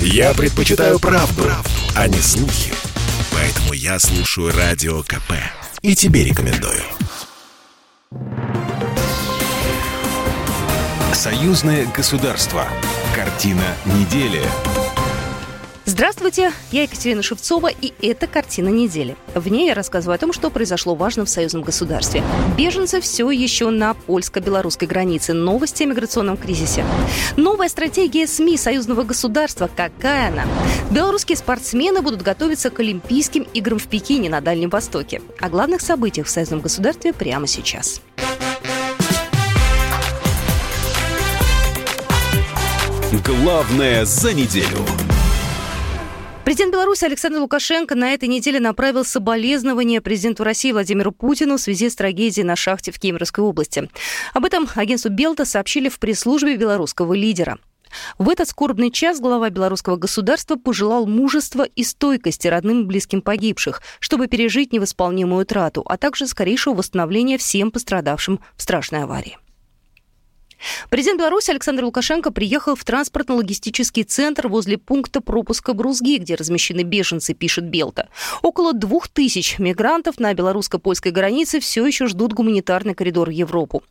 Я предпочитаю правду, правду, а не слухи. Поэтому я слушаю Радио КП. И тебе рекомендую. Союзное государство. Картина недели. Здравствуйте, я Екатерина Шевцова, и это «Картина недели». В ней я рассказываю о том, что произошло важно в союзном государстве. Беженцы все еще на польско-белорусской границе. Новости о миграционном кризисе. Новая стратегия СМИ союзного государства. Какая она? Белорусские спортсмены будут готовиться к Олимпийским играм в Пекине на Дальнем Востоке. О главных событиях в союзном государстве прямо сейчас. Главное за неделю. Президент Беларуси Александр Лукашенко на этой неделе направил соболезнования президенту России Владимиру Путину в связи с трагедией на шахте в Кемеровской области. Об этом агентству Белта сообщили в пресс-службе белорусского лидера. В этот скорбный час глава белорусского государства пожелал мужества и стойкости родным и близким погибших, чтобы пережить невосполнимую утрату, а также скорейшего восстановления всем пострадавшим в страшной аварии. Президент Беларуси Александр Лукашенко приехал в транспортно-логистический центр возле пункта пропуска Брузги, где размещены беженцы, пишет Белта. Около двух тысяч мигрантов на белорусско-польской границе все еще ждут гуманитарный коридор в Европу.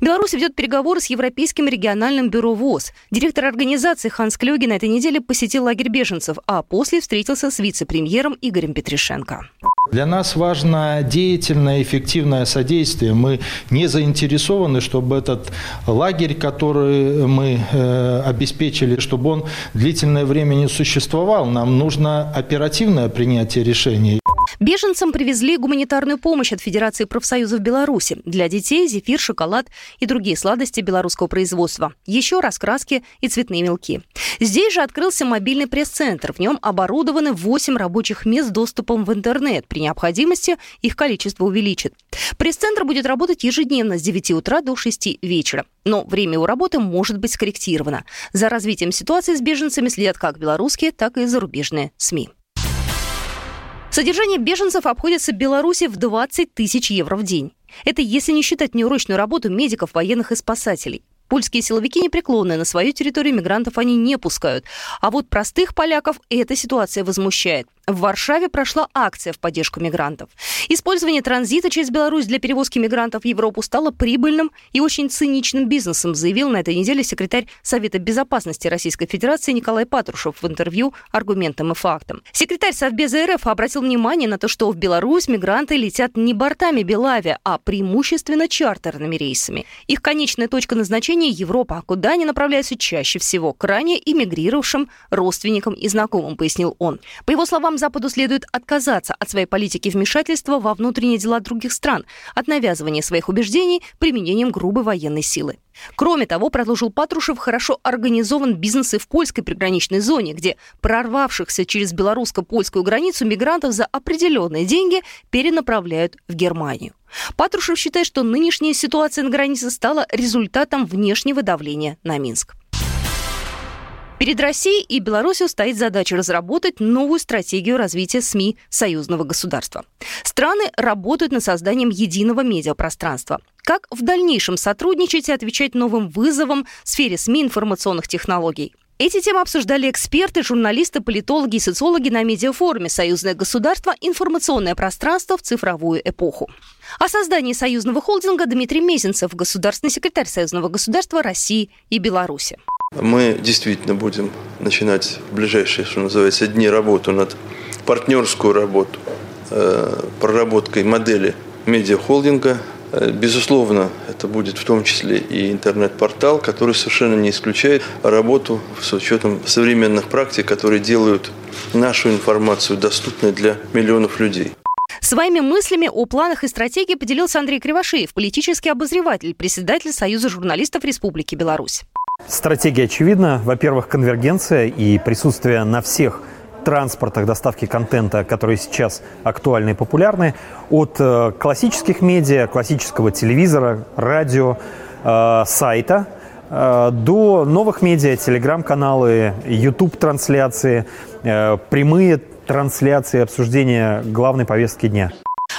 Беларусь ведет переговоры с Европейским региональным бюро ВОЗ. Директор организации Ханс Клёги на этой неделе посетил лагерь беженцев, а после встретился с вице-премьером Игорем Петришенко. Для нас важно деятельное, эффективное содействие. Мы не заинтересованы, чтобы этот лагерь, который мы э, обеспечили, чтобы он длительное время не существовал. Нам нужно оперативное принятие решений. Беженцам привезли гуманитарную помощь от Федерации профсоюзов Беларуси. Для детей зефир, шоколад и другие сладости белорусского производства. Еще раскраски и цветные мелки. Здесь же открылся мобильный пресс-центр. В нем оборудованы 8 рабочих мест с доступом в интернет. При необходимости их количество увеличит. Пресс-центр будет работать ежедневно с 9 утра до 6 вечера. Но время его работы может быть скорректировано. За развитием ситуации с беженцами следят как белорусские, так и зарубежные СМИ. Содержание беженцев обходится Беларуси в 20 тысяч евро в день. Это если не считать неурочную работу медиков, военных и спасателей. Польские силовики непреклонны, на свою территорию мигрантов они не пускают. А вот простых поляков эта ситуация возмущает. В Варшаве прошла акция в поддержку мигрантов. Использование транзита через Беларусь для перевозки мигрантов в Европу стало прибыльным и очень циничным бизнесом, заявил на этой неделе секретарь Совета безопасности Российской Федерации Николай Патрушев в интервью «Аргументам и фактам». Секретарь Совбеза РФ обратил внимание на то, что в Беларусь мигранты летят не бортами Белавия, а преимущественно чартерными рейсами. Их конечная точка назначения – Европа, куда они направляются чаще всего – к ранее эмигрировавшим родственникам и знакомым, пояснил он. По его словам, Западу следует отказаться от своей политики вмешательства во внутренние дела других стран, от навязывания своих убеждений применением грубой военной силы. Кроме того, продолжил Патрушев, хорошо организован бизнес и в польской приграничной зоне, где прорвавшихся через белорусско-польскую границу мигрантов за определенные деньги перенаправляют в Германию. Патрушев считает, что нынешняя ситуация на границе стала результатом внешнего давления на Минск. Перед Россией и Беларусью стоит задача разработать новую стратегию развития СМИ союзного государства. Страны работают над созданием единого медиапространства. Как в дальнейшем сотрудничать и отвечать новым вызовам в сфере СМИ информационных технологий? Эти темы обсуждали эксперты, журналисты, политологи и социологи на медиафоруме «Союзное государство. Информационное пространство в цифровую эпоху». О создании союзного холдинга Дмитрий Мезенцев, государственный секретарь Союзного государства России и Беларуси. Мы действительно будем начинать в ближайшие, что называется, дни работу над партнерскую работу, э, проработкой модели медиахолдинга. Э, безусловно, это будет в том числе и интернет-портал, который совершенно не исключает работу с учетом современных практик, которые делают нашу информацию доступной для миллионов людей. Своими мыслями о планах и стратегии поделился Андрей Кривошеев, политический обозреватель, председатель Союза журналистов Республики Беларусь. Стратегия очевидна. Во-первых, конвергенция и присутствие на всех транспортах доставки контента, которые сейчас актуальны и популярны, от э, классических медиа, классического телевизора, радио, э, сайта э, до новых медиа, телеграм-каналы, YouTube-трансляции, прямые трансляции обсуждения главной повестки дня.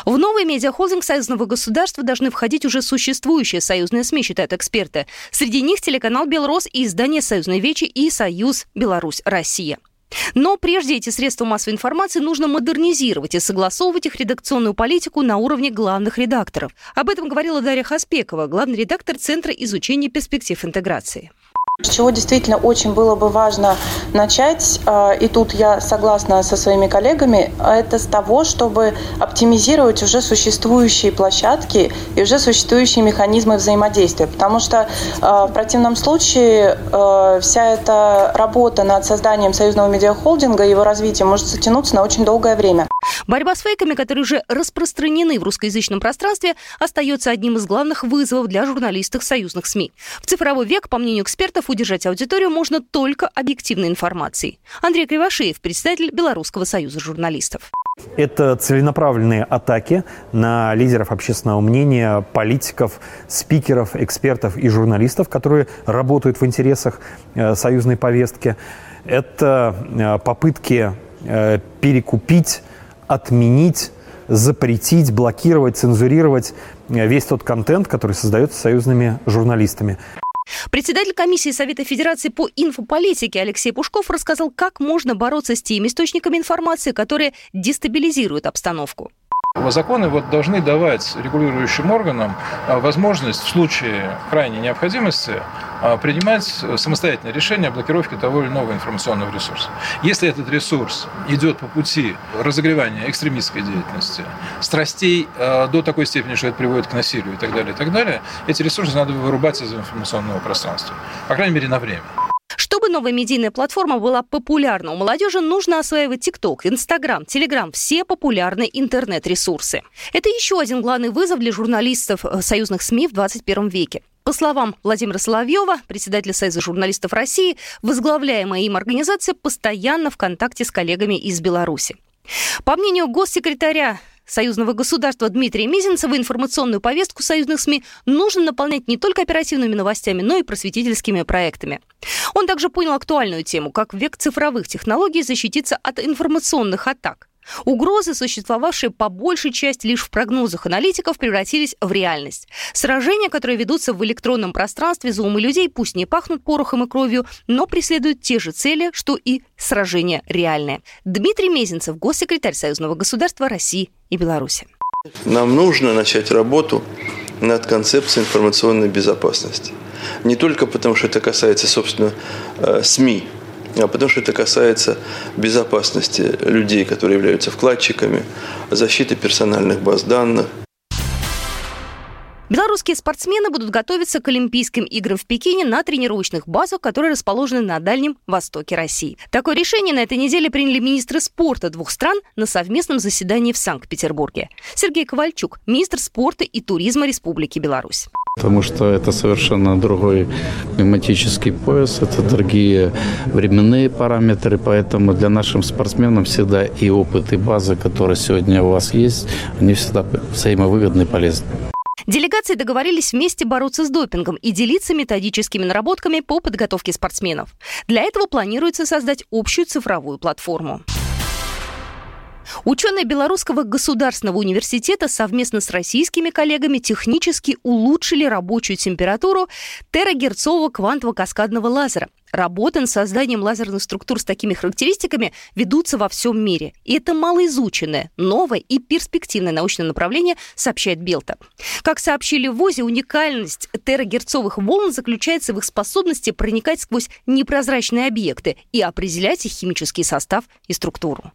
В новый медиахолдинг союзного государства должны входить уже существующие союзные СМИ, считают эксперты. Среди них телеканал «Белрос» и издание «Союзной Вечи» и «Союз Беларусь-Россия». Но прежде эти средства массовой информации нужно модернизировать и согласовывать их редакционную политику на уровне главных редакторов. Об этом говорила Дарья Хаспекова, главный редактор Центра изучения перспектив интеграции. С чего действительно очень было бы важно начать, а, и тут я согласна со своими коллегами, это с того, чтобы оптимизировать уже существующие площадки и уже существующие механизмы взаимодействия. Потому что а, в противном случае а, вся эта работа над созданием союзного медиахолдинга и его развитием может затянуться на очень долгое время. Борьба с фейками, которые уже распространены в русскоязычном пространстве, остается одним из главных вызовов для журналистов союзных СМИ. В цифровой век, по мнению экспертов, удержать аудиторию можно только объективной информацией. Андрей Кривошеев, председатель Белорусского союза журналистов. Это целенаправленные атаки на лидеров общественного мнения, политиков, спикеров, экспертов и журналистов, которые работают в интересах э, союзной повестки. Это э, попытки э, перекупить отменить, запретить, блокировать, цензурировать э, весь тот контент, который создается союзными журналистами. Председатель комиссии Совета Федерации по инфополитике Алексей Пушков рассказал, как можно бороться с теми источниками информации, которые дестабилизируют обстановку. Законы вот должны давать регулирующим органам а, возможность в случае крайней необходимости принимать самостоятельное решение о блокировке того или иного информационного ресурса. Если этот ресурс идет по пути разогревания экстремистской деятельности, страстей а, до такой степени, что это приводит к насилию и так далее, и так далее, эти ресурсы надо вырубать из информационного пространства. По крайней мере, на время. Чтобы новая медийная платформа была популярна у молодежи, нужно осваивать ТикТок, Инстаграм, Телеграм, все популярные интернет-ресурсы. Это еще один главный вызов для журналистов э, союзных СМИ в 21 веке. По словам Владимира Соловьева, председателя Союза журналистов России, возглавляемая им организация постоянно в контакте с коллегами из Беларуси. По мнению госсекретаря союзного государства Дмитрия Мизинцева информационную повестку союзных СМИ нужно наполнять не только оперативными новостями, но и просветительскими проектами. Он также понял актуальную тему, как век цифровых технологий защититься от информационных атак. Угрозы, существовавшие по большей части лишь в прогнозах аналитиков, превратились в реальность. Сражения, которые ведутся в электронном пространстве за умы людей, пусть не пахнут порохом и кровью, но преследуют те же цели, что и сражения реальные. Дмитрий Мезенцев, госсекретарь Союзного государства России и Беларуси. Нам нужно начать работу над концепцией информационной безопасности. Не только потому, что это касается, собственно, э, СМИ, потому что это касается безопасности людей, которые являются вкладчиками, защиты персональных баз данных. Белорусские спортсмены будут готовиться к Олимпийским играм в Пекине на тренировочных базах, которые расположены на Дальнем Востоке России. Такое решение на этой неделе приняли министры спорта двух стран на совместном заседании в Санкт-Петербурге. Сергей Ковальчук, министр спорта и туризма Республики Беларусь. Потому что это совершенно другой климатический пояс, это другие временные параметры, поэтому для наших спортсменов всегда и опыт, и база, которые сегодня у вас есть, они всегда взаимовыгодны и полезны. Делегации договорились вместе бороться с допингом и делиться методическими наработками по подготовке спортсменов. Для этого планируется создать общую цифровую платформу. Ученые Белорусского государственного университета совместно с российскими коллегами технически улучшили рабочую температуру терагерцового квантово-каскадного лазера. Работы над созданием лазерных структур с такими характеристиками ведутся во всем мире. И это малоизученное, новое и перспективное научное направление, сообщает Белта. Как сообщили в ВУЗе, уникальность терагерцовых волн заключается в их способности проникать сквозь непрозрачные объекты и определять их химический состав и структуру.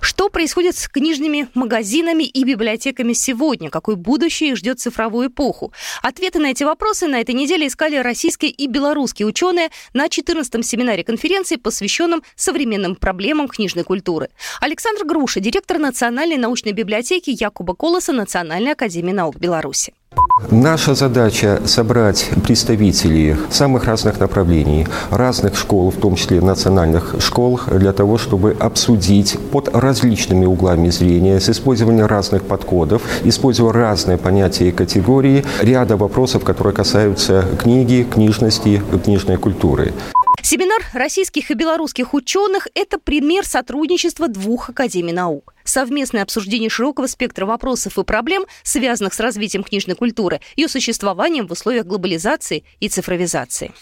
Что происходит с книжными магазинами и библиотеками сегодня? Какое будущее их ждет цифровую эпоху? Ответы на эти вопросы на этой неделе искали российские и белорусские ученые на 14-м семинаре конференции, посвященном современным проблемам книжной культуры. Александр Груша, директор Национальной научной библиотеки Якуба Колоса Национальной академии наук Беларуси. Наша задача – собрать представителей самых разных направлений, разных школ, в том числе национальных школ, для того, чтобы обсудить под различными углами зрения, с использованием разных подходов, используя разные понятия и категории, ряда вопросов, которые касаются книги, книжности, книжной культуры. Семинар российских и белорусских ученых – это пример сотрудничества двух академий наук. Совместное обсуждение широкого спектра вопросов и проблем, связанных с развитием книжной культуры, ее существованием в условиях глобализации и цифровизации.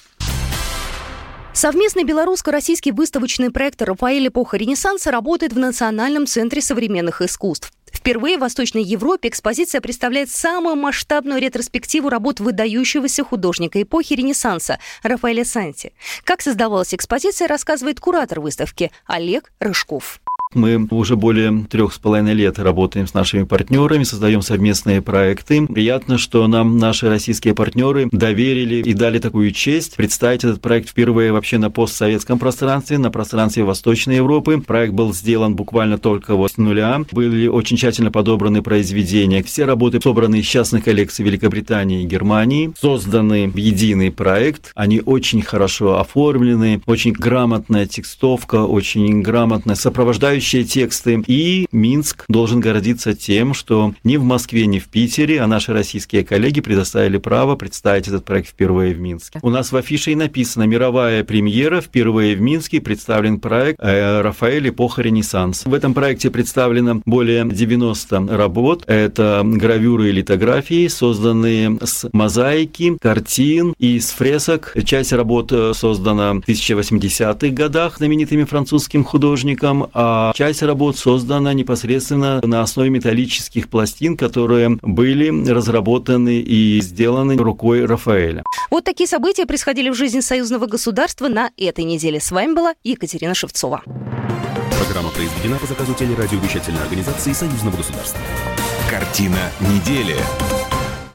Совместный белорусско-российский выставочный проект «Рафаэль. Эпоха Ренессанса» работает в Национальном центре современных искусств. Впервые в Восточной Европе экспозиция представляет самую масштабную ретроспективу работ выдающегося художника эпохи Ренессанса Рафаэля Санти. Как создавалась экспозиция, рассказывает куратор выставки Олег Рыжков. Мы уже более трех с половиной лет работаем с нашими партнерами, создаем совместные проекты. Приятно, что нам наши российские партнеры доверили и дали такую честь представить этот проект впервые вообще на постсоветском пространстве, на пространстве Восточной Европы. Проект был сделан буквально только вот с нуля. Были очень тщательно подобраны произведения. Все работы собраны из частных коллекций Великобритании и Германии, созданы в единый проект. Они очень хорошо оформлены, очень грамотная текстовка, очень грамотная сопровождающая потрясающие тексты. И Минск должен гордиться тем, что ни в Москве, ни в Питере, а наши российские коллеги предоставили право представить этот проект впервые в Минске. У нас в афише и написано «Мировая премьера. Впервые в Минске представлен проект э, «Рафаэль. Эпоха Ренессанс». В этом проекте представлено более 90 работ. Это гравюры и литографии, созданные с мозаики, картин и с фресок. Часть работ э, создана в 1080-х годах знаменитыми французским художником, а часть работ создана непосредственно на основе металлических пластин, которые были разработаны и сделаны рукой Рафаэля. Вот такие события происходили в жизни союзного государства на этой неделе. С вами была Екатерина Шевцова. Программа произведена по заказу телерадиовещательной организации союзного государства. Картина недели.